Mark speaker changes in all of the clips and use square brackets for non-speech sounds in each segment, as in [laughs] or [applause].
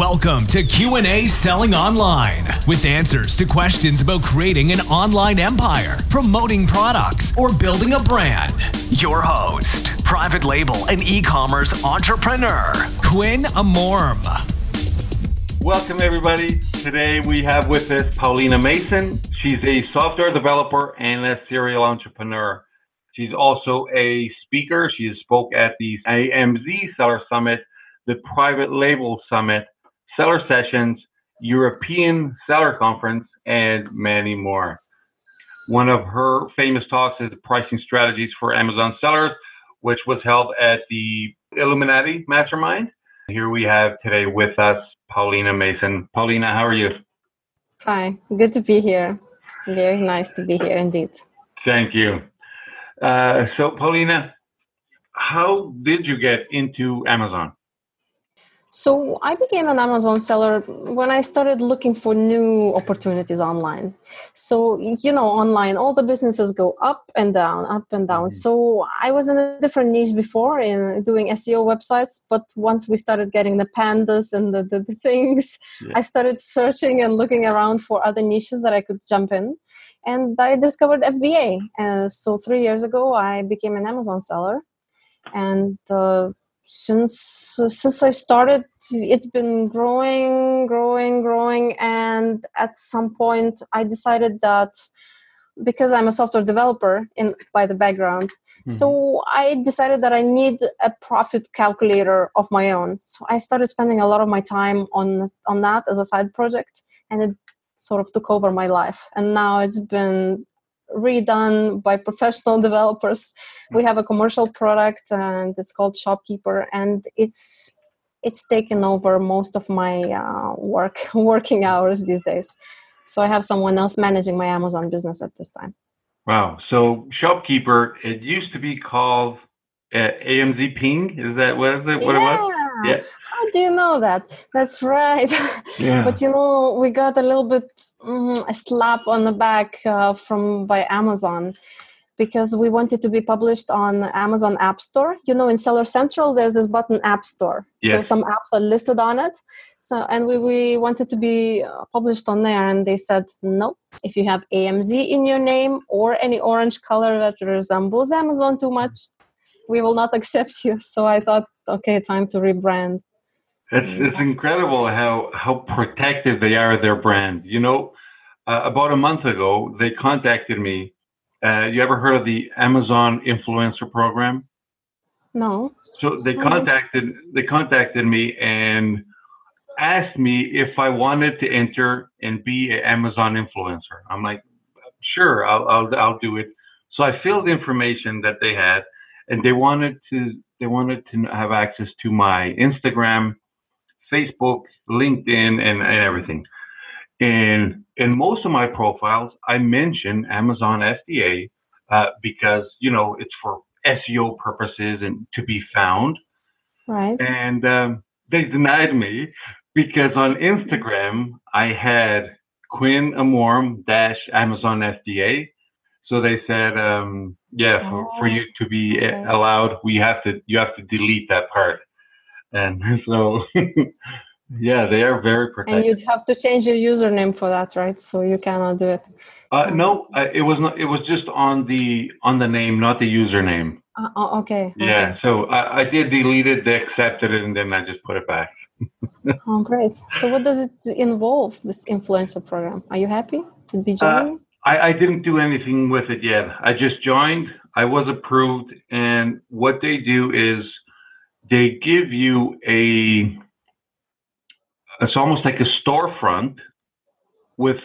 Speaker 1: Welcome to Q&A Selling Online with answers to questions about creating an online empire, promoting products, or building a brand. Your host, private label and e-commerce entrepreneur, Quinn Amorim.
Speaker 2: Welcome everybody. Today we have with us Paulina Mason. She's a software developer and a serial entrepreneur. She's also a speaker. She spoke at the AMZ Seller Summit, the Private Label Summit, Seller Sessions, European Seller Conference, and many more. One of her famous talks is Pricing Strategies for Amazon Sellers, which was held at the Illuminati Mastermind. Here we have today with us Paulina Mason. Paulina, how are you?
Speaker 3: Hi, good to be here. Very nice to be here indeed.
Speaker 2: Thank you. Uh, so, Paulina, how did you get into Amazon?
Speaker 3: So I became an Amazon seller when I started looking for new opportunities online. So, you know, online, all the businesses go up and down, up and down. Mm-hmm. So I was in a different niche before in doing SEO websites. But once we started getting the pandas and the, the, the things, yeah. I started searching and looking around for other niches that I could jump in. And I discovered FBA. Uh, so three years ago, I became an Amazon seller. And uh, since since I started, it's been growing, growing, growing, and at some point, I decided that because I'm a software developer in by the background, mm-hmm. so I decided that I need a profit calculator of my own. So I started spending a lot of my time on on that as a side project, and it sort of took over my life. And now it's been redone by professional [laughs] developers. We have a commercial product and it's called Shopkeeper and it's it's taken over most of my uh, work [laughs] working hours these days. So I have someone else managing my Amazon business at this time.
Speaker 2: Wow. So Shopkeeper, it used to be called uh, AMZ Ping. Is that what is it? What
Speaker 3: yeah. it was? Yeah. How do you know that? That's right. [laughs] Yeah. but you know, we got a little bit mm, a slap on the back uh, from by Amazon because we wanted to be published on Amazon App Store. You know, in Seller Central, there's this button App Store. Yes. So some apps are listed on it. So, and we, we wanted to be uh, published on there, and they said no. If you have AMZ in your name or any orange color that resembles Amazon too much, we will not accept you. [laughs] So I thought, okay, time to rebrand.
Speaker 2: It's it's incredible how how protective they are of their brand. You know, uh, about a month ago, they contacted me. Uh, you ever heard of the Amazon Influencer Program?
Speaker 3: No.
Speaker 2: So they contacted they contacted me and asked me if I wanted to enter and be an Amazon influencer. I'm like, sure, I'll I'll, I'll do it. So I filled the information that they had, and they wanted to they wanted to have access to my Instagram, Facebook, LinkedIn, and, and everything. And in most of my profiles, I mention Amazon FBA uh, because you know it's for SEO purposes and to be found.
Speaker 3: Right.
Speaker 2: And um, they denied me because on Instagram I had Quinn Amorim dash Amazon FBA so they said, um, yeah, for, oh, for you to be okay. allowed, we have to you have to delete that part. And [laughs] so, [laughs] yeah, they are very protective.
Speaker 3: And you'd have to change your username for that, right? So you cannot do it.
Speaker 2: Uh, no, it was not. It was just on the on the name, not the username.
Speaker 3: Uh, oh, okay.
Speaker 2: Yeah.
Speaker 3: Okay.
Speaker 2: So I, I did delete it. They accepted it, and then I just put it back.
Speaker 3: oh, great. So what does it involve? This influencer program? Are you happy to be uh, joining?
Speaker 2: I, I didn't do anything with it yet. I just joined. I was approved, and what they do is they give you a. It's almost like a storefront with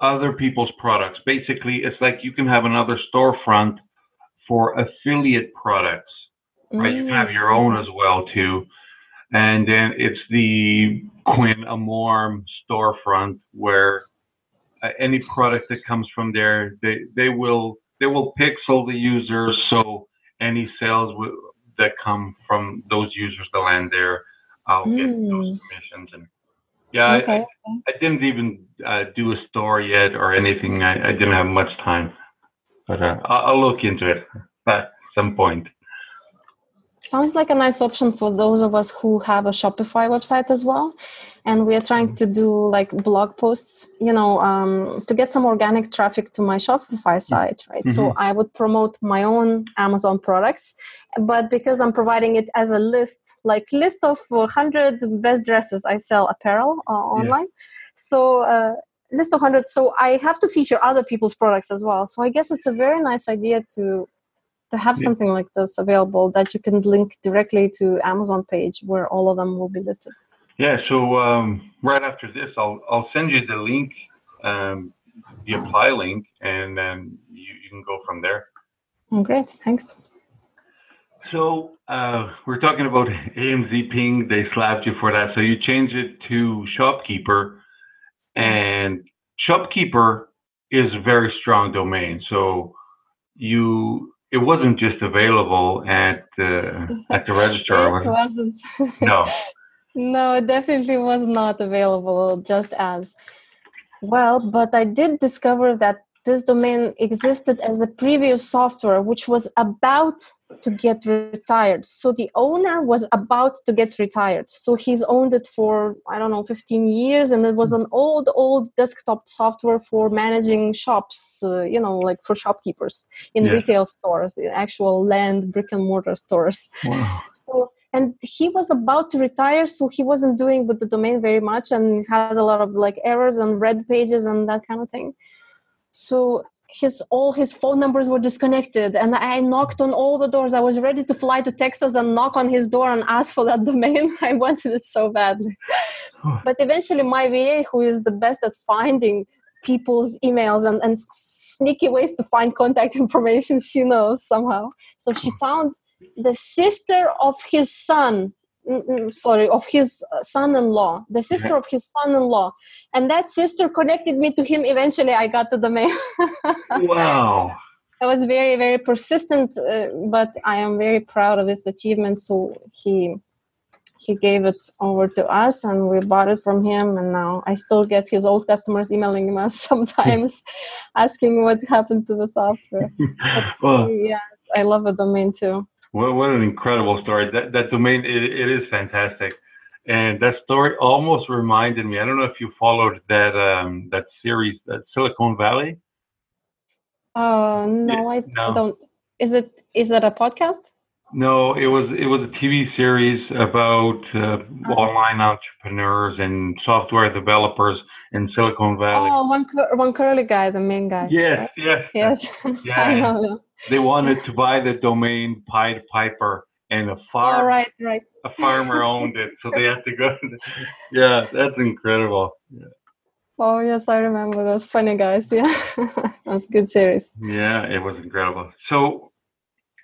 Speaker 2: other people's products. Basically, it's like you can have another storefront for affiliate products, right? Mm. You can have your own as well too, and then it's the Quinn Amorim storefront where uh, any product that comes from there, they they will they will pixel the users so any sales w- that come from those users that land there, I'll mm. get those hmm. commissions and. Yeah, okay. I, I, didn't even uh, do a store yet or anything. I, I didn't have much time, but uh, I'll, I'll look into it at some point.
Speaker 3: Sounds like a nice option for those of us who have a Shopify website as well. And we are trying to do like blog posts, you know, um, to get some organic traffic to my Shopify site, right? Mm-hmm. So I would promote my own Amazon products, but because I'm providing it as a list, like list of 100 best dresses I sell apparel uh, online. Yeah. So uh, list of 100 so i have to feature other people's products as well so i guess it's a very nice idea to to have yeah. something like this available that you can link directly to Amazon page where all of them will be listed.
Speaker 2: Yeah, so um, right after this, I'll I'll send you the link, um, the apply link, and then you, you can go from there.
Speaker 3: Oh, great, thanks.
Speaker 2: So uh, we're talking about AMZ Ping. They slapped you for that. So you change it to Shopkeeper, and Shopkeeper is a very strong domain. So you it wasn't just available at the uh, [laughs] at the registrar.
Speaker 3: it wasn't.
Speaker 2: No. [laughs]
Speaker 3: no, it definitely was not available just as well. But I did discover that this domain existed as a previous software which was about to get retired so the owner was about to get retired so he's owned it for i don't know 15 years and it was an old old desktop software for managing shops uh, you know like for shopkeepers in yeah. retail stores in actual land brick and mortar stores wow. [laughs] so and he was about to retire so he wasn't doing with the domain very much and had a lot of like errors and red pages and that kind of thing so his all his phone numbers were disconnected and i knocked on all the doors. I was ready to fly to texas and knock on his door and ask for that [laughs] domain. I wanted it so badly. But eventually my va who is the best at finding people's emails and, and sneaky ways to find contact [laughs] information she knows somehow. So she found the sister of his son Mm, mm, sorry of his uh, son-in-law the uh-huh. sister of his son-in-law. And that sister connected me to him eventually i got the domain [laughs]
Speaker 2: wow.
Speaker 3: I was very very persistent uh, but i am very proud of his achievement so he he gave it over to us and we bought it from him and now i still get his old customers emailing us [laughs] sometimes asking what happened to the software. [laughs] Well, yes i love a domain too
Speaker 2: what, what an incredible story. That, that domain, it, it is fantastic. And that story almost reminded me, I don't know if you followed that, um, that series, that Silicon Valley.
Speaker 3: Uh, no, I, no. Don't. Is it, is it a podcast?
Speaker 2: No, it was it was a TV series about uh, oh. online entrepreneurs and software developers in Silicon Valley.
Speaker 3: Oh, one one curly guy, the main guy.
Speaker 2: Yes, right?
Speaker 3: yes, yes. [laughs] Yeah. I know.
Speaker 2: They wanted to buy the domain Pied Piper, and a farm.
Speaker 3: Oh, right, right.
Speaker 2: A farmer owned it, so they had to go. [laughs] yeah, that's incredible. Yeah.
Speaker 3: Oh yes, I remember those funny guys. Yeah, [laughs] that's a good series.
Speaker 2: Yeah, it was incredible. So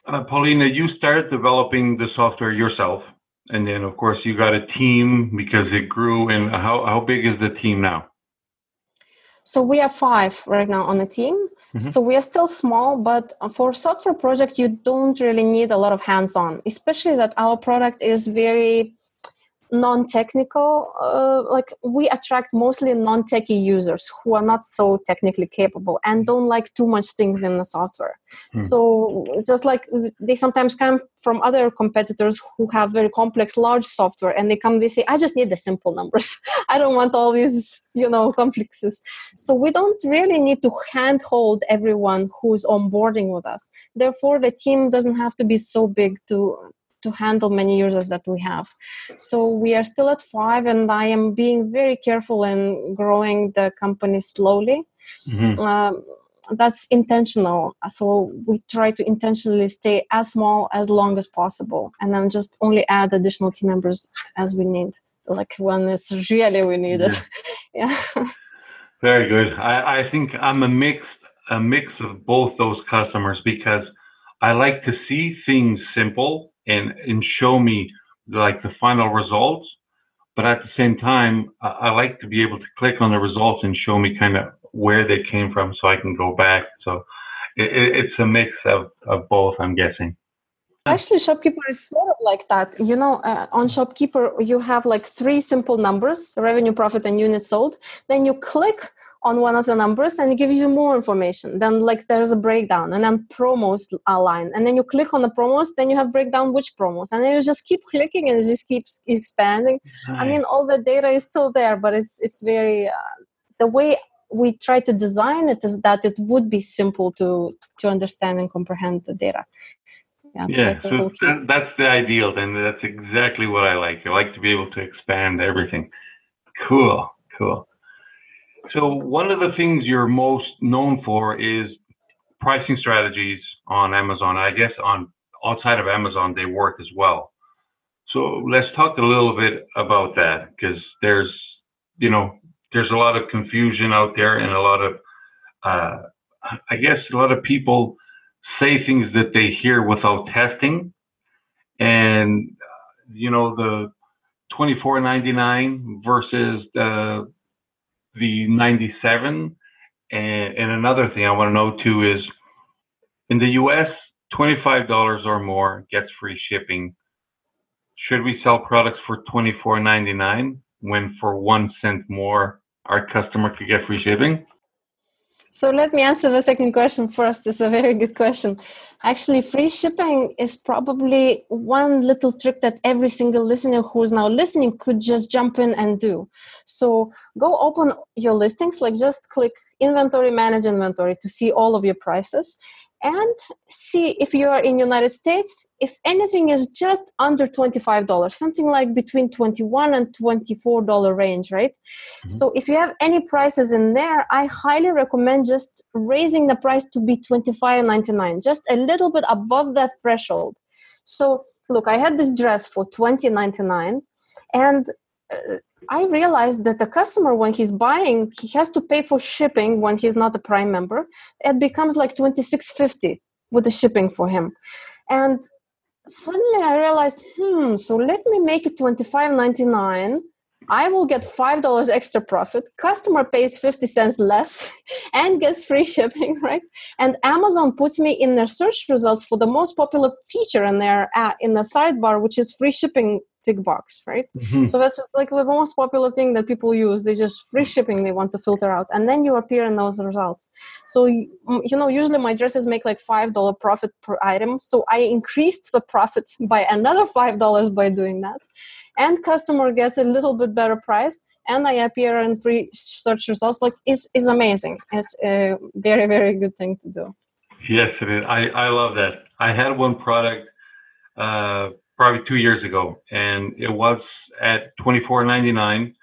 Speaker 2: uh, Paulina, you started developing the software yourself, and then of course you got a team because it grew. And how how big is the team now?
Speaker 3: So we are five right now on the team. Mm-hmm. So we are still small, but for software project, you don't really need a lot of hands-on, especially that our product is very non-technical uh, like we attract mostly non-techie users who are not so technically capable and don't like too much things in the software. Hmm. so just like they sometimes come from other competitors who have very complex large software and they come they say i just need the simple numbers. [laughs] I don't want all these you know complexes. So we don't really need to handhold everyone who's onboarding with us. Therefore the team doesn't have to be so big to to handle many users that we have. So we are still at five, and I am being very careful in growing the company slowly. Mm-hmm. Um, that's intentional. So we try to intentionally stay as small as long as possible, and then just only add additional team members as we need, like when it's really we need it. [laughs] yeah.
Speaker 2: Very good. I, I think I'm a mix a mix of both those customers because I like to see things simple and and show me like the final results. But at the same time, I, I like to be able to click on the results and show me kind of where they came from, so I can go back. So it, it's a mix of, of both, I'm guessing.
Speaker 3: Actually, Shopkeeper is sort of like that. You know, uh, on Shopkeeper, you have like three simple numbers revenue, profit, and units sold. Then you click on one of the numbers and it gives you more information. Then, like, there's a breakdown, and then promos line. And then you click on the promos, then you have breakdown which promos. And then you just keep clicking and it just keeps expanding. I mean, all the data is still there, but it's, it's very, uh, the way we try to design it is that it would be simple to to understand and comprehend the data
Speaker 2: yeah, so yeah that's, so that, that's the ideal and that's exactly what i like. I like to be able to expand everything. Cool cool. So one of the things you're most known for is pricing strategies on amazon i guess on outside of amazon they work as well. So let's talk a little bit about that because there's you know there's a lot of confusion out there and a lot of, uh, I guess, a lot of people say things that they hear without testing. And, you know, the 24.99 versus the, the 97. And, and another thing I want to know too is in the US, $25 or more gets free shipping. Should we sell products for $24.99? when for one cent more our customer could get free shipping?
Speaker 3: So let me answer the second question first. It's a very good question. Actually, free shipping is probably one little trick that every single listener who's now listening could just jump in and do. So go open your listings, like just click inventory, manage inventory to see all of your prices and see if you are in united states if anything is just under $25 something like between 21 and $24 range right mm-hmm. so if you have any prices in there i highly recommend just raising the price to be $25.99 just a little bit above that threshold so look i had this dress for $20.99 and uh, I realized that the customer, when he's buying, he has to pay for shipping when he's not a Prime member. It becomes like twenty six fifty with the shipping for him, and suddenly I realized, hmm, so let me make it twenty five ninety nine. I will get five dollars extra profit. Customer pays fifty cents less [laughs] and gets free shipping, [laughs] right? And Amazon puts me in their search results for the most popular feature in their in the sidebar, which is free shipping tick box, right? Mm-hmm. So that's like the most popular thing that people use. They just free shipping they want to filter out, and then you appear in those results. So you know, usually my dresses make like five dollar profit per item. So I increased the profit [laughs] by another five dollars by doing that, and customer gets a little bit better price. And I appear in free search results. Like it's, it's amazing. It's a very very good thing to do.
Speaker 2: Yes, it is. I, I love that. I had one product uh, probably two years ago, and it was at twenty four ninety nine.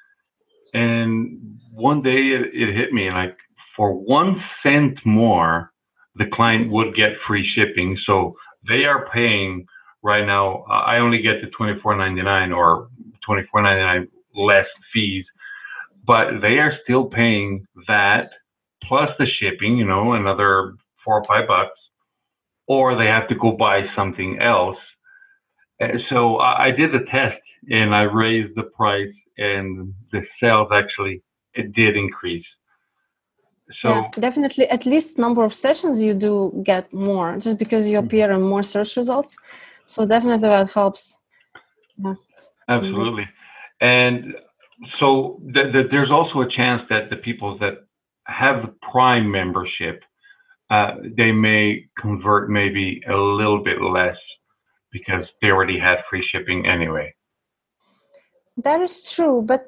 Speaker 2: And one day it, it hit me and like for one cent more, the client would get free shipping. So they are paying right now. I only get the twenty four ninety nine or twenty four ninety nine less fees, but they are still paying that plus the shipping. You know, another four or five bucks, or they have to go buy something else so I, I did the test and I raised the price, and the sales actually it did increase.
Speaker 3: So yeah, definitely, at least number of sessions you do get more just because you appear in more search results. So definitely that helps.
Speaker 2: Yeah. Absolutely, and so th- th- there's also a chance that the people that have the Prime membership, uh, they may convert maybe a little bit less because they already had free shipping anyway.
Speaker 3: That is true, but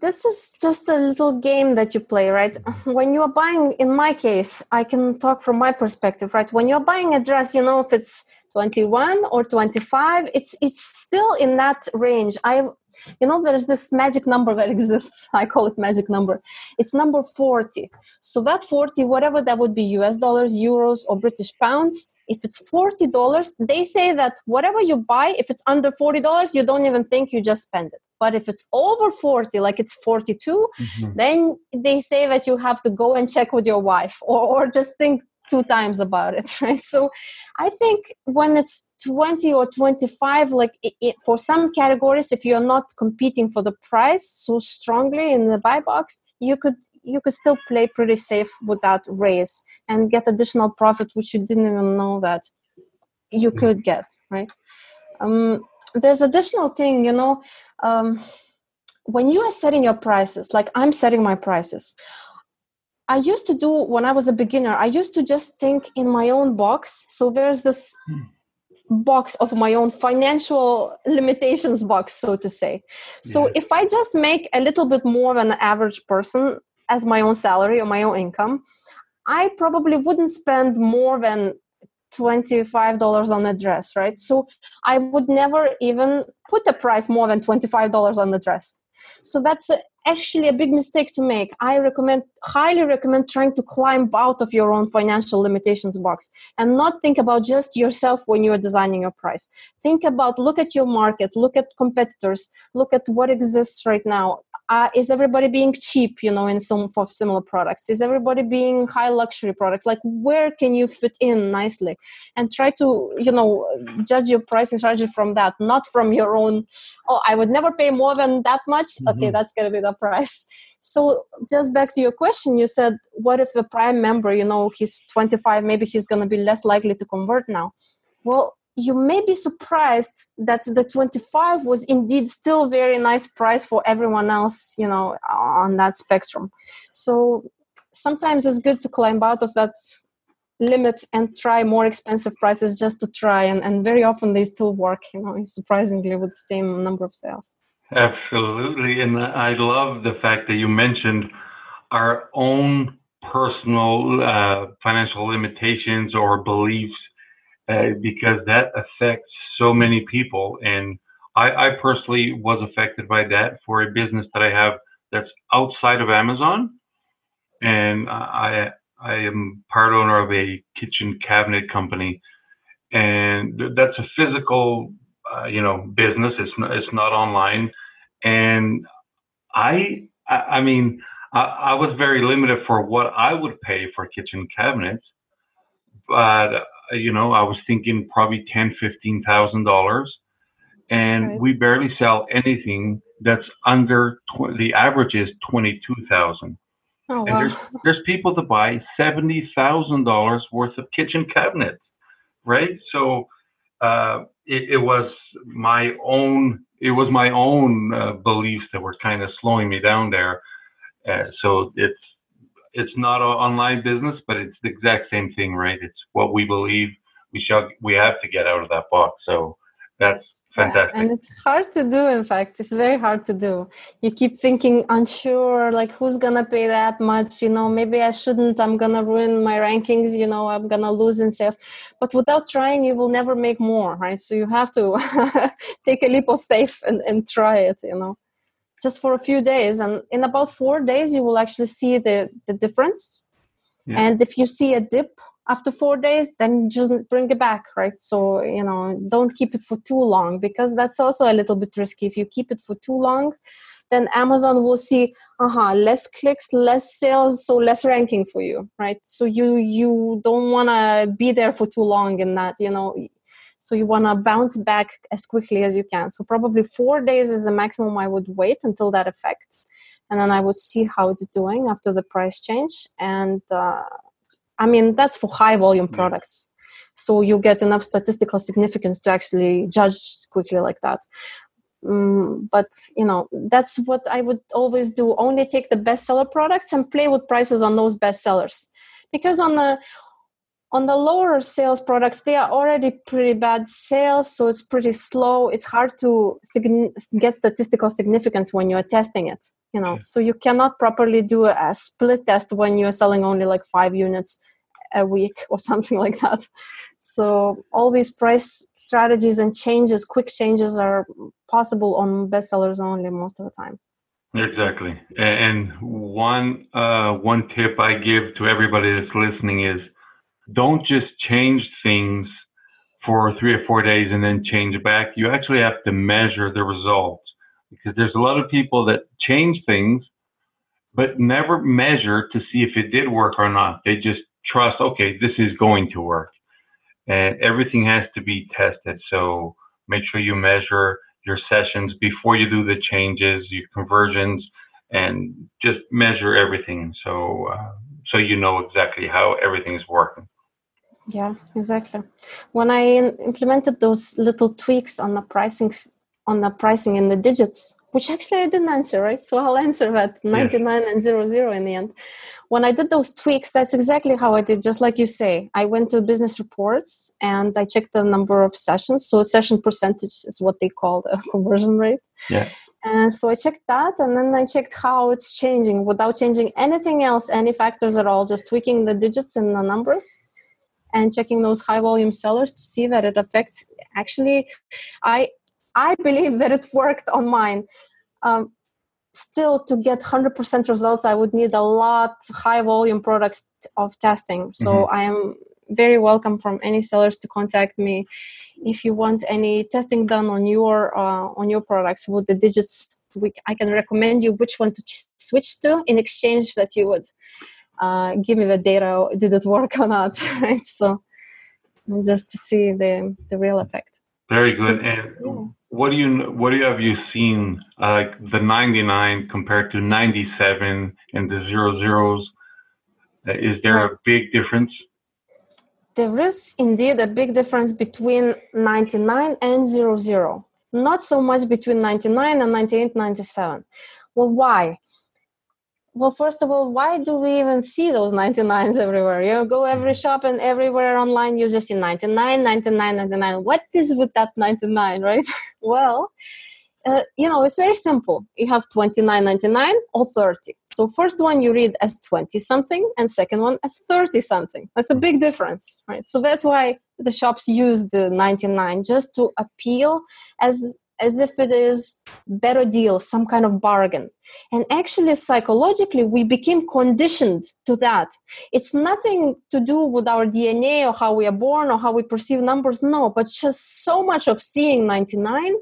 Speaker 3: this is just a little game that you play, right? Mm-hmm. When you are buying, in my case, I can talk from my perspective, right? When you're buying a dress, you know, if it's 21 or 25, it's it's still in that range. I you know there's this magic number [laughs] that exists. I call it magic number. It's number 40 so that 40 whatever that would be us dollars euros or british pounds if it's $40 they say that whatever you buy if it's under $40 you don't even think you just spend it. But if it's over 40 like it's 42 mm-hmm. then they say that you have to go and check with your wife or, or just think two times about it [laughs] right? So i think when it's 20 or 25 like it, it, for some categories if you're not competing for the price so strongly in the buy box you could you could still play pretty safe without raise and get additional profit which you didn't even know that you could get right? Um, there's additional thing, you know, um, when you are setting your prices, like I'm setting my prices, I used to do when I was a beginner, I used to just think in my own box. So there's this box of my own financial limitations box, so to say. So yeah. if I just make a little bit more than an average person as my own salary or my own income, I probably wouldn't spend more than $25 on a dress, right? So I would never even put a price more than $25 on the dress. So that's actually a big mistake to make. I recommend, highly recommend trying to climb out of your own financial limitations box and not think about just yourself when you are designing your price. Think about, look at your market, look at competitors, look at what exists right now uh, is everybody being cheap you know in some for similar products? Is everybody being high luxury products? Like where can you fit in nicely? And try to you know judge your pricing strategy from that not from your own oh i would never pay more than that much. Mm-hmm. okay that's gonna be the [laughs] price. So just back to your question you said what if a prime member you know he's 25 maybe he's gonna be less likely to convert now? Well you may be surprised that the 25 was indeed still very nice price for everyone else you know on that spectrum. So sometimes it's good to climb out of that limit and try more expensive prices just to try and, and very often they still work you know surprisingly with the same number of sales.
Speaker 2: Absolutely and i love the fact that you mentioned our own personal uh, financial limitations or beliefs uh, because that affects so many people. And I, I, personally was affected by that for a business that I have that's outside of Amazon, and I I am part owner of a kitchen cabinet company, and that's a physical uh, you know business. It's not it's not online, and I I, I mean. I, I was very limited for what I would pay for kitchen cabinets, but you know, I was thinking probably ten, fifteen thousand dollars, and right. we barely sell anything that's under tw- the average is twenty two thousand. Oh, and wow. there's [laughs] there's people that buy seventy thousand dollars worth of kitchen cabinets, right? So uh, it, it, was my own it was my own uh, beliefs that were kind of slowing me down there. Uh, so it's it's not an online business, but it's the exact same thing, right? It's what we believe we shall we have to get out of that box. So that's fantastic.
Speaker 3: And it's hard to do. In fact, it's very hard to do. You keep thinking unsure, like who's gonna pay that much? You know, maybe I shouldn't. I'm gonna ruin my rankings. You know, I'm gonna lose in sales. But without trying, you will never make more, right? So you have to [laughs] take a leap of faith and, and try it. You know just for a few days and in about four days you will actually see the, the difference. Yeah. and if you see a dip after four days then just bring it back right? So you know don't keep it for too long because that's also a little bit risky. If you keep it for too long then amazon will see uh-huh less clicks less sales so less ranking for you right? So you you don't want to be there for too long in that you know so you want to bounce back as quickly as you can. So probably four days is the maximum i would wait until that effect. And then i would see how it's doing after the price change. And uh, i mean that's for high volume products. So you get enough statistical significance to actually judge quickly like that. Um, but you know that's what i would always do. Only take the bestseller products and play with prices on those bestsellers because on the on the lower sales products they are already pretty bad sales so it's pretty slow. It's hard to get statistical significance when you're testing it you know? So you cannot properly do a split test when you're selling only like five units a week or [laughs] something like that. So all these price strategies and changes quick changes are possible on bestsellers only most of the time.
Speaker 2: Exactly. And one uh, one tip i give to everybody that's listening is don't just change things for three or four days and then change back. You actually have to measure the results because there's a lot of people that change things but never measure to see if it did work or not. They just trust, okay, this is going to work. And everything has to be tested. So make sure you measure your sessions before you do the changes, your conversions, and just measure everything so uh, so you know exactly how everything's working.
Speaker 3: Yeah, exactly. When I implemented those little tweaks on the pricing on the pricing in the digits, which actually I didn't answer, right? So I'll answer that 99 and 00 in the end. When I did those tweaks, that's exactly how I did, just like you say. I went to business reports and I checked the number of sessions. So session percentage is what they call the [laughs] conversion rate.
Speaker 2: Yeah.
Speaker 3: And so I checked that and then I checked how it's changing without changing anything else, any factors at all, just tweaking the digits and the numbers and checking those high volume sellers to see that it affects actually i i believe that it worked on mine. Um, still to get 100% results i would need a lot high volume products of testing. So mm-hmm. i am very welcome from any sellers to contact me. If you want any testing done on your uh, on your products with the digits we, i can recommend you which one to switch to in exchange that you would uh, give me the data did it work or not [laughs] right? So just to see the the real effect.
Speaker 2: Very good. So, and yeah. what do you what do you have you seen uh, like the 99 compared to 97 and the zero zeros? Uh, is there a big difference?
Speaker 3: there is indeed a big difference between 99 and 00 not so much between 99 and 98 97 well why well first of all why do we even see those 99s everywhere? You go every shop and everywhere online you just see 99 99 99 what is with that 99 right? [laughs] Well uh, you know it's very simple. You have 29.99 or 30 so first one you read as 20 something and second one as 30 something that's a big difference right? So that's why the shops use the 99 just to appeal as as if it is better deal some kind of bargain. And actually psychologically we became conditioned to that. It's nothing to do with our dna or how we are born or how we perceive numbers no but just so much of seeing 99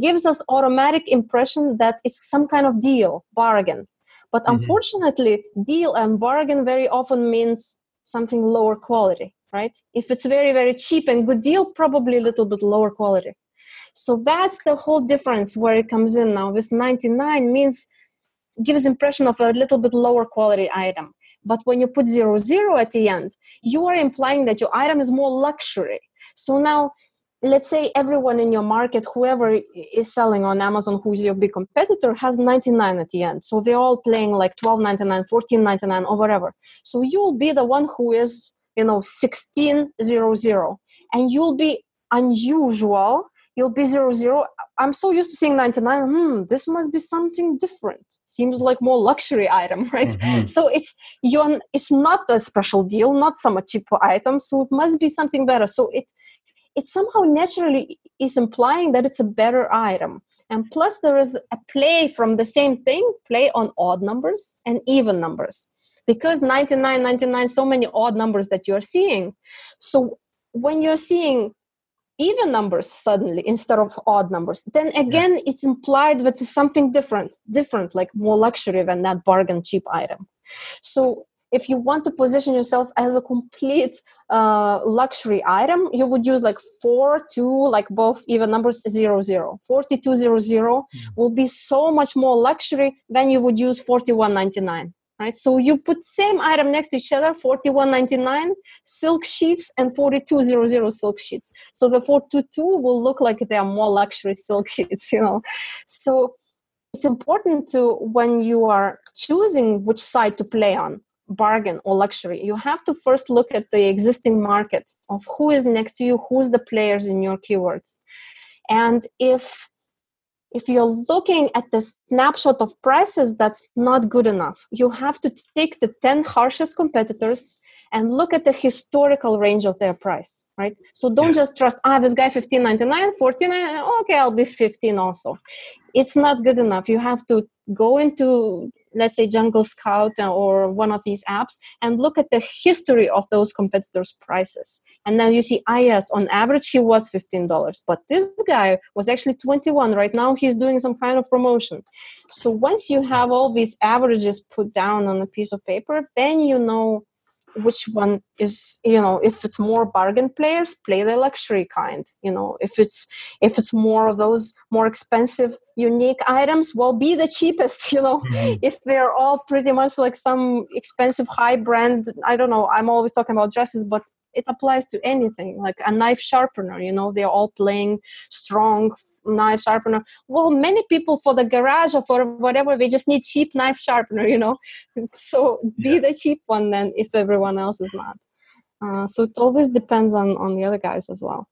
Speaker 3: gives us automatic impression that it's some kind of deal bargain. But mm-hmm. unfortunately deal and bargain very often means something lower quality right? If it's very very cheap and good deal probably a little bit lower quality so that's the whole difference where it comes in now. This 99 means gives impression of a little bit lower quality item. But when you put zero zero at the end you are implying that your item is more luxury. So now let's say everyone in your market whoever is selling on amazon who's your big competitor has 99 at the end. So they're all playing like 12.99 14.99 or whatever. So you'll be the one who is you know 16.00 and you'll be unusual you'll be zero zero. I'm so used to seeing 99 hmm this must be something different. Seems like more luxury item [laughs] right? Mm-hmm. so it's you're it's not a special deal not some cheaper item so it must be something better. So it it somehow naturally is implying that it's a better item. And plus there is a play from the same thing play on odd numbers and even numbers. Because 99 99 so many odd numbers that you're seeing. So when you're seeing even numbers suddenly instead of odd numbers then again yeah. it's implied that it's something different different like more luxury than that bargain cheap item so if you want to position yourself as a complete uh, luxury item you would use like 4 2 like both even numbers 0 0 4200 mm-hmm. will be so much more luxury than you would use 4199 right? So you put same item next to each other 41.99 silk sheets and 4200 silk sheets. So the 422 will look like they are more luxury silk [laughs] sheets you know. So it's important to when you are choosing which side to play on bargain or luxury you have to first look at the existing market of who is next to you who's the players in your keywords. And if if you're looking at the snapshot of prices that's not good enough. You have to take the 10 harshest competitors and look at the historical range of their price right? So don't yeah. just trust ah this guy 15.99 14 okay i'll be 15 also. It's not good enough. You have to go into let's say jungle scout or one of these apps and look at the history of those competitors prices. And then you see ah yes on average he was $15 but this guy was actually 21 right now he's doing some kind of promotion. So once you have all these averages put down on a piece of paper then you know which one is you know if it's more bargain players play the luxury kind you know if it's if it's more of those more expensive unique items well be the cheapest [laughs] you know mm-hmm. if they're all pretty much like some expensive high brand i don't know i'm always talking about dresses but it applies to anything like a knife sharpener you know they're all playing strong knife sharpener. Well many people for the garage or for whatever they just need cheap knife sharpener you know? [laughs] So be yeah. the cheap one then if everyone else is not. Uh, so it always depends on on the other guys as well.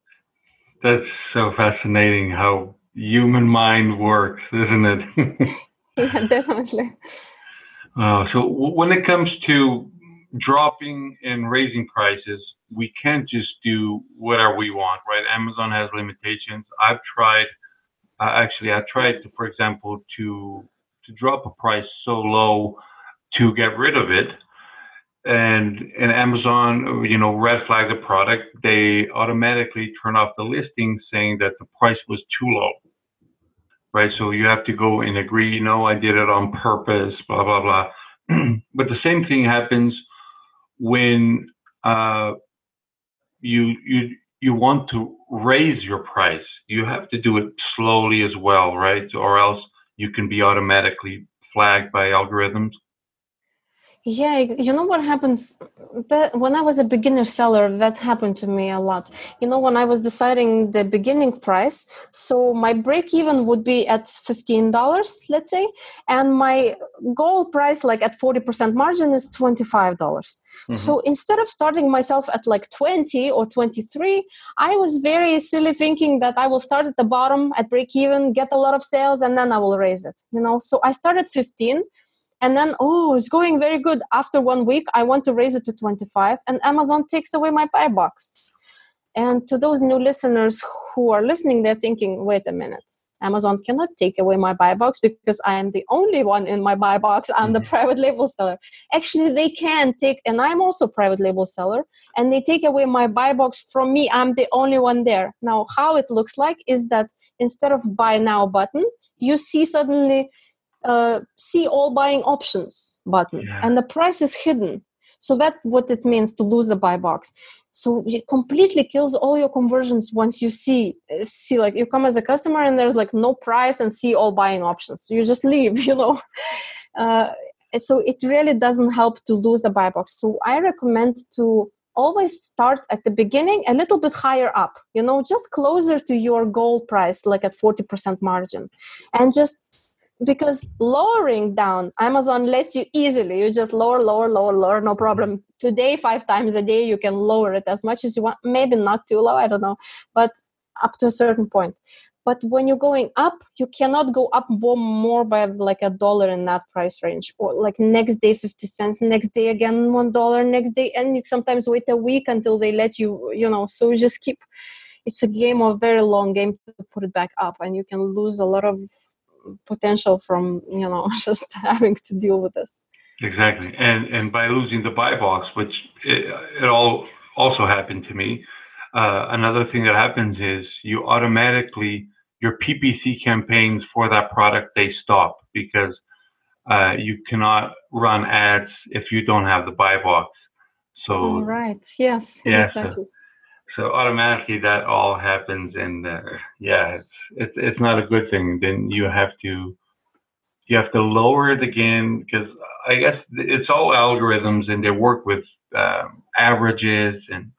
Speaker 2: That's so fascinating how human mind works isn't it? [laughs] [laughs]
Speaker 3: Yeah definitely.
Speaker 2: Uh, so w- when it comes to dropping and raising prices, we can't just do whatever we want, right? Amazon has limitations. I've tried, uh, actually, I tried, to, for example, to to drop a price so low to get rid of it, and and Amazon, you know, red flag the product. They automatically turn off the listing, saying that the price was too low. Right, so you have to go and agree. No, I did it on purpose. Blah blah blah. [clears throat] but the same thing happens when uh, you you you want to raise your price, you have to do it slowly as well, right? Or else you can be automatically flagged by algorithms
Speaker 3: yeah you know what happens? That when i was a beginner seller that happened to me a lot. You know when i was deciding the beginning price so my break even would be at $15 let's say and my goal price like at 40% margin is $25. Mm-hmm. so instead of starting myself at like 20 or 23 i was very silly thinking that i will start at the bottom at break even get a lot of sales and then i will raise it you know? So i started 15 and then oh it's going very good. After one week i want to raise it to 25 and amazon takes away my buy box. And to those new listeners who are listening they're thinking wait a minute. Amazon cannot take away my buy box because i am the only one in my buy box. I'm the mm-hmm. private label seller. Actually they can take and i'm also private label seller and they take away my buy box from me. I'm the only one there. Now how it looks like is that instead of buy now button you see suddenly uh, see all buying options button yeah. and the price is hidden. So that's what it means to lose a buy box. So it completely kills all your conversions once you see see like you come as a customer and there's like no price and see all buying options. You just leave [laughs] you know? Uh, so it really doesn't help to lose the buy box. So i recommend to always start at the beginning a little bit higher up you know just closer to your goal price like at 40% margin and just because lowering down amazon lets you easily you just lower lower lower lower no problem. Today five times a day you can lower it as much as you want. Maybe not too low i don't know but up to a certain point. But when you're going up you cannot go up more by like a dollar in that price range. Or like next day 50 cents next day again one dollar next day and you sometimes wait a week until they let you you know. So you just keep it's a game of very long game to put it back up and you can lose a lot of potential from you know [laughs] just having to deal with this.
Speaker 2: Exactly. And and by losing the buy box which it, it all also happened to me uh, another thing that happens is you automatically your ppc campaigns for that product they stop because uh, you cannot run ads if you don't have the buy box. So
Speaker 3: oh, right. Yes yeah, exactly. so,
Speaker 2: so automatically that all happens and uh, yeah it's, it's it's not a good thing. Then you have to you have to lower it again because i guess it's all algorithms and they work with um, averages and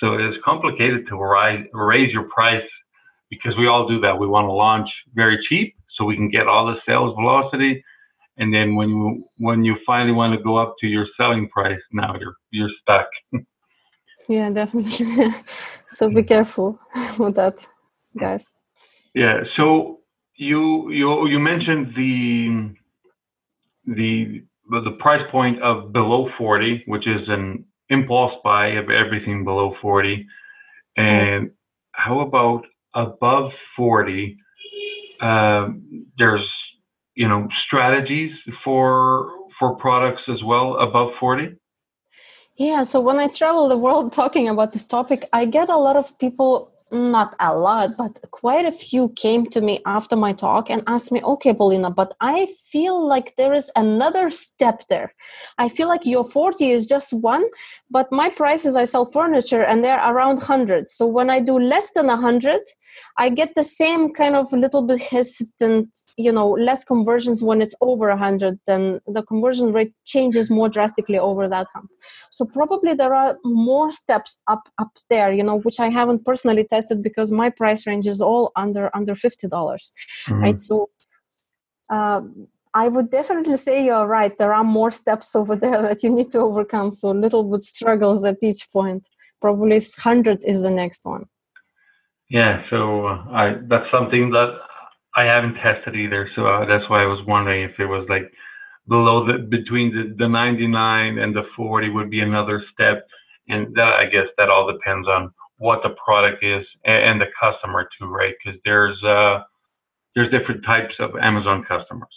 Speaker 2: so it's complicated to rise, raise your price because we all do that. We want to launch very cheap so we can get all the sales velocity. And then when you when you finally want to go up to your selling price now you're you're stuck [laughs]
Speaker 3: yeah definitely. [laughs] So be careful [laughs] with that guys.
Speaker 2: Yeah so you you you mentioned the the the price point of below 40 which is an impulse buy of everything below 40 and how about above 40 um, there's you know strategies for for products as well above 40
Speaker 3: yeah, so when I travel the world [laughs] talking about this topic, I get a lot of people not a lot, but quite a few came to me after my talk and asked me, okay, Paulina, but I feel like there is another step there. I feel like your 40 is just one, but my prices, I sell furniture and they're around 100. So when I do less than 100, I get the same kind of little bit hesitant, you know, less conversions when it's over 100, then the conversion rate changes more drastically over that hump. So probably there are more steps up up there, you know, which I haven't personally tested tested because my price range is all under under fifty dollars, mm-hmm. right? So. Uh, I would definitely say you're right. There are more steps over there [laughs] that you need to overcome. So little bit struggles at each point. Probably hundred is the next one.
Speaker 2: Yeah, so uh, I that's something that I haven't tested either. So uh, that's why I was wondering if it was like below the between the, the 99 and the 40 would be another step, and that I guess that all depends on what the product is and, the customer too, right? Because there's uh, there's different types of Amazon customers.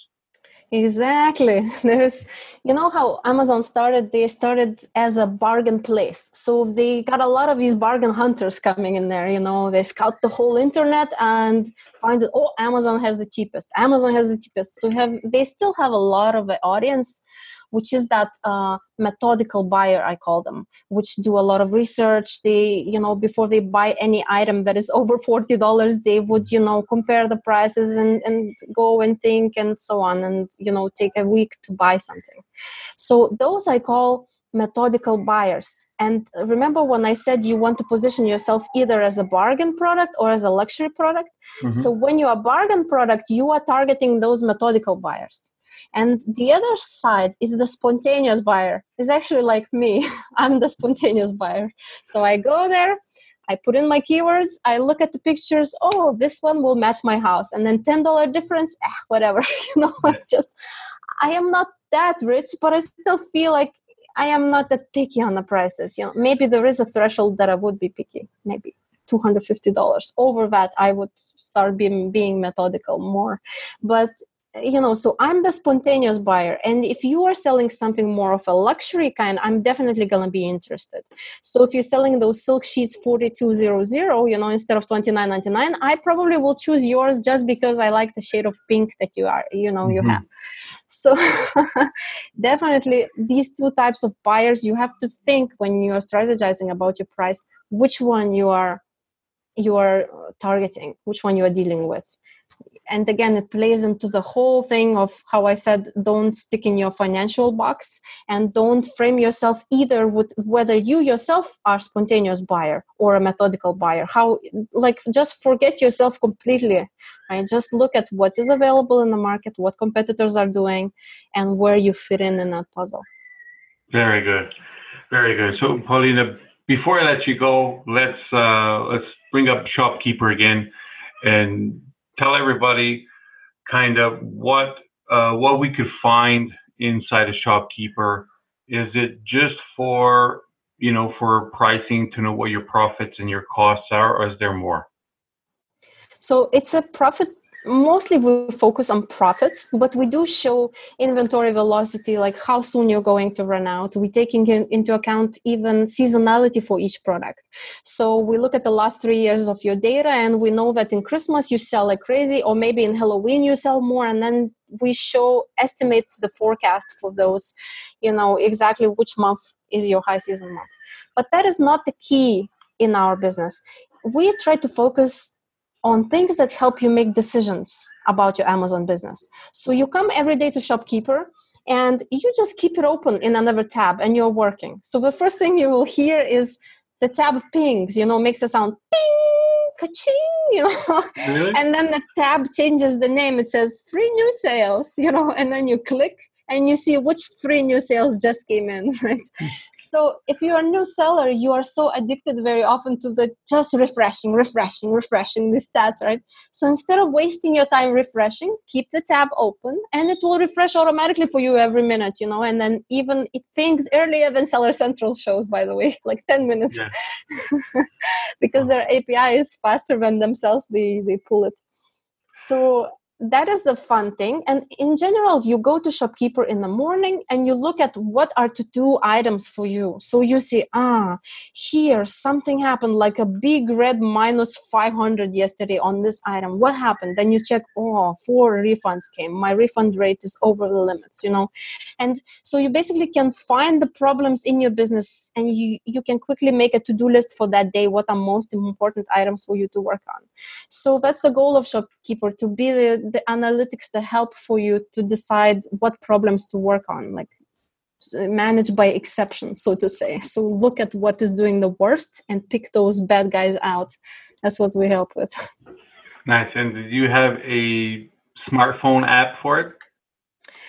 Speaker 3: Exactly. [laughs] There's, you know, how Amazon started, they started as a bargain place. So they got a lot of these bargain hunters coming in there. You know, they scout the whole internet and find that, oh, Amazon has the cheapest. Amazon has the cheapest. So have they still have a lot of an audience which is that uh, methodical buyer i call them which do a lot of research they you know before they buy any item that is [laughs] over $40 they would you know compare the prices and, and go and think and so on and you know take a week to buy something so those i call methodical buyers. And remember when I said you want to position yourself either as a bargain product or as a luxury product? Mm-hmm. So when you're a bargain product, you are targeting those methodical buyers. And the other side is the spontaneous buyer. It's actually like me. [laughs] I'm the spontaneous buyer. So I go there, I put in my keywords, I look at the pictures, oh, this one will match my house. And then $10 difference, eh, whatever. [laughs] you know, I just I am not that rich, but I still feel like I am not that picky on the prices. You know, maybe there is a threshold that I would be picky. Maybe $250 over that i would start being being methodical more but you know so i'm the spontaneous buyer. And if you are selling something more of a luxury kind i'm definitely going to be interested. So if you're selling those silk sheets 4200 you know instead of 29.99 i probably will choose yours just because i like the shade of pink that you are you know you mm-hmm. have. So [laughs] definitely these two types of buyers you have to think when you are strategizing about your price which one you are you are targeting which one you are dealing with and again it plays into the whole thing of how i said don't stick in your financial box and don't frame yourself either with whether you yourself are spontaneous buyer or a methodical buyer. How like just forget yourself completely right? Just look at what is available in the market what competitors are doing and where you fit in in that puzzle.
Speaker 2: Very good. Very good. So paulina before i let you go let's uh let's bring up shopkeeper again and tell everybody kind of what uh, what we could find inside a shopkeeper. Is it just for you know for pricing to know what your profits and your costs are, or is there more?
Speaker 3: So it's a profit mostly we focus on profits but we do show inventory velocity like how soon you're going to run out. We're taking in, into account even seasonality for each product. So we look at the last three years of your data and we know that in christmas you sell like crazy or maybe in halloween you sell more and then we show estimate the forecast for those you know exactly which month is your high season month. But that is not the key in our business. We try to focus on things that help you make decisions about your Amazon business. So you come every day to Shopkeeper and you just keep it open in another tab and you're working. So the first thing you will hear is the tab pings, you know, makes a sound ping, ka-ching, [laughs] you know. Really? And then the tab changes the name. It says free new sales, [laughs] you know, and then you click and you see which three new sales just came in [laughs] right? So if you're a new seller you are so addicted very often to the just refreshing refreshing refreshing the stats right? So instead of wasting your time refreshing keep the tab open and it will refresh automatically for you every minute you know? And then even it pings earlier than seller central shows by the way [laughs] like 10 minutes. Yeah. [laughs] because their api is faster than themselves they they pull it. So that is the fun thing. And in general you go to shopkeeper in the morning and you look at what are to do items for you. So you see ah here something happened like a big red minus 500 yesterday on this item. What happened? Then you check oh four refunds came. My refund rate is over the limits you know? And so you basically can find the problems in your business and you you can quickly make a to-do list for that day what are most important items for you to work on. So that's the goal of shopkeeper to be the the analytics that help for you to decide what problems to work on like manage by exception so to say. So look at what is doing the worst and pick those bad guys out. That's what we help with.
Speaker 2: Nice. And do you have a smartphone app for it?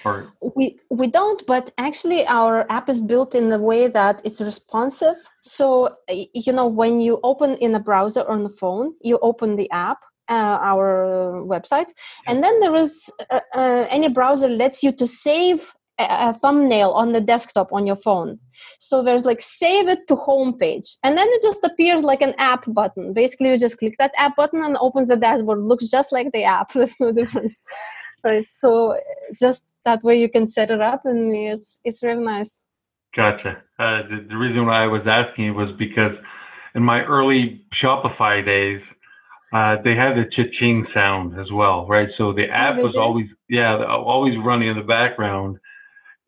Speaker 3: Or we we don't but actually our app is built in a way that it's responsive. So you know when you open in a browser on the phone you open the app uh, our website. And then there is uh, uh, any browser lets you to save a, a, thumbnail on the desktop on your phone. So there's like save it to home page and then it just appears like an app button. Basically you just click that app button and opens the dashboard. Looks just like the app. [laughs] There's no difference. Right? So just that way you can set it up and it's it's really nice.
Speaker 2: Gotcha. Uh, the, the reason why i was asking was because in my early shopify days uh, they had the cha-ching sound as well, right? So the oh, app oh, was always, yeah, always running in the background.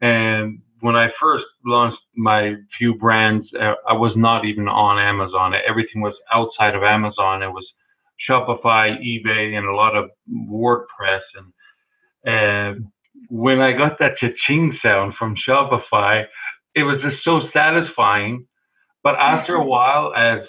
Speaker 2: And when I first launched my few brands, uh, I was not even on Amazon. Everything was outside of Amazon. It was Shopify, eBay, and a lot of WordPress. And and when I got that cha-ching sound from Shopify, it was just so satisfying. But after a [laughs] while, as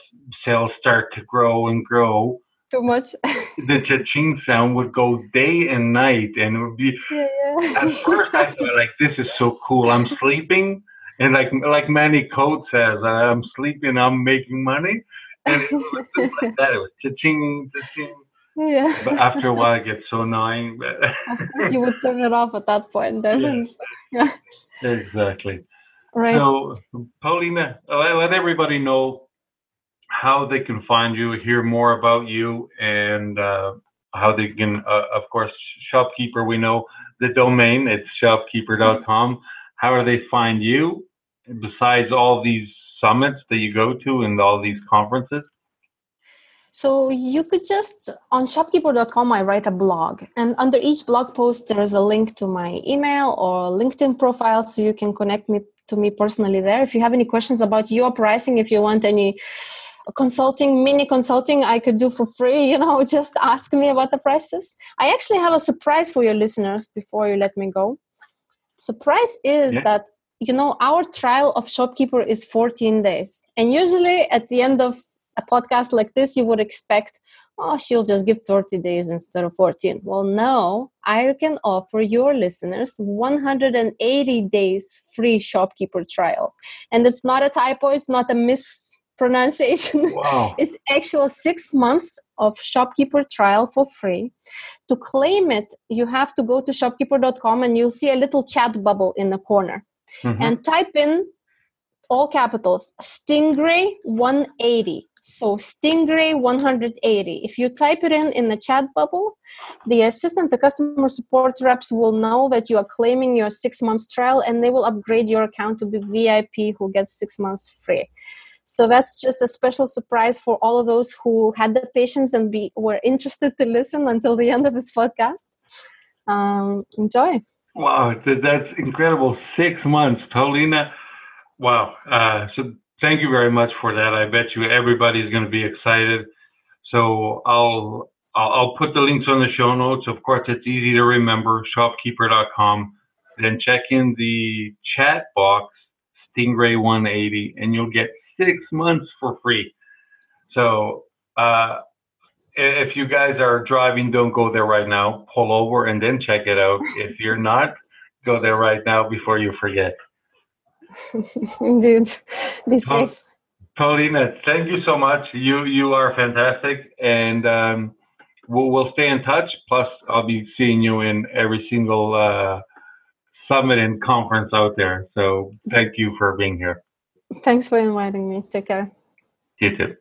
Speaker 2: sales start to grow and grow,
Speaker 3: too much. [laughs]
Speaker 2: the cha-ching sound would go day and night, and it would be. Yeah, yeah. At first, I thought like, "This is so cool." I'm sleeping, and like like Manny Coats says, "I'm sleeping, I'm making money," and it was just like [laughs] that. It was cha-ching, cha-ching.
Speaker 3: Yeah.
Speaker 2: But after a while, it gets so annoying.
Speaker 3: of course, you would turn it off at that point, then.
Speaker 2: Yeah. [laughs] exactly.
Speaker 3: Right.
Speaker 2: So, Paulina, let everybody know how they can find you, hear more about you, and uh, how they can, uh, of course, Shopkeeper, we know the domain, it's shopkeeper.com. How do they find you besides all these summits that you go to and all these conferences?
Speaker 3: So you could just on shopkeeper.com I write a blog and under each blog post there is a link to my email or LinkedIn profile so you can connect me to me personally there. If you have any questions about your pricing, if you want any consulting mini consulting i could do for free [laughs] you know just ask me about the prices. I actually have a surprise for your listeners before you let me go. Surprise is yeah. that you know our trial of shopkeeper is 14 days. And usually at the end of a podcast like this you would expect oh she'll just give 30 days instead of 14 well no. I can offer your listeners 180 days free shopkeeper trial. And it's not a typo it's not a miss pronunciation. [laughs] Wow. it's actual six months of shopkeeper trial for free. To claim it, you have to go to shopkeeper.com and you'll see a little chat bubble in the corner. Mm-hmm. And type in all capitals Stingray 180. So Stingray 180. If you type it in in the chat bubble, the assistant, the customer support reps will know that you are claiming your six months trial and they will upgrade your account to be VIP who gets six months free. So that's just a special surprise for all of those who had the patience and be were interested to listen until the end of this podcast. Um, enjoy.
Speaker 2: Wow, that's incredible. Six months, Paulina. Wow. Uh, so thank you very much for that. I bet you everybody's going to be excited. So I'll I'll put the links on the show notes. Of course, it's easy to remember. Shopkeeper.com. Then check in the chat box, Stingray 180, and you'll get six months for free. So uh, if you guys are driving, don't go there right now. Pull over and then check it out. if [laughs] you're not, go there right now before you forget. [laughs]
Speaker 3: Indeed, be safe.
Speaker 2: Paulina, thank you so much. You you are fantastic, and um, we'll we'll stay in touch. Plus, I'll be seeing you in every single uh, summit and conference out there. So, thank you for being here.
Speaker 3: Thanks for inviting me. Take care.
Speaker 2: You too.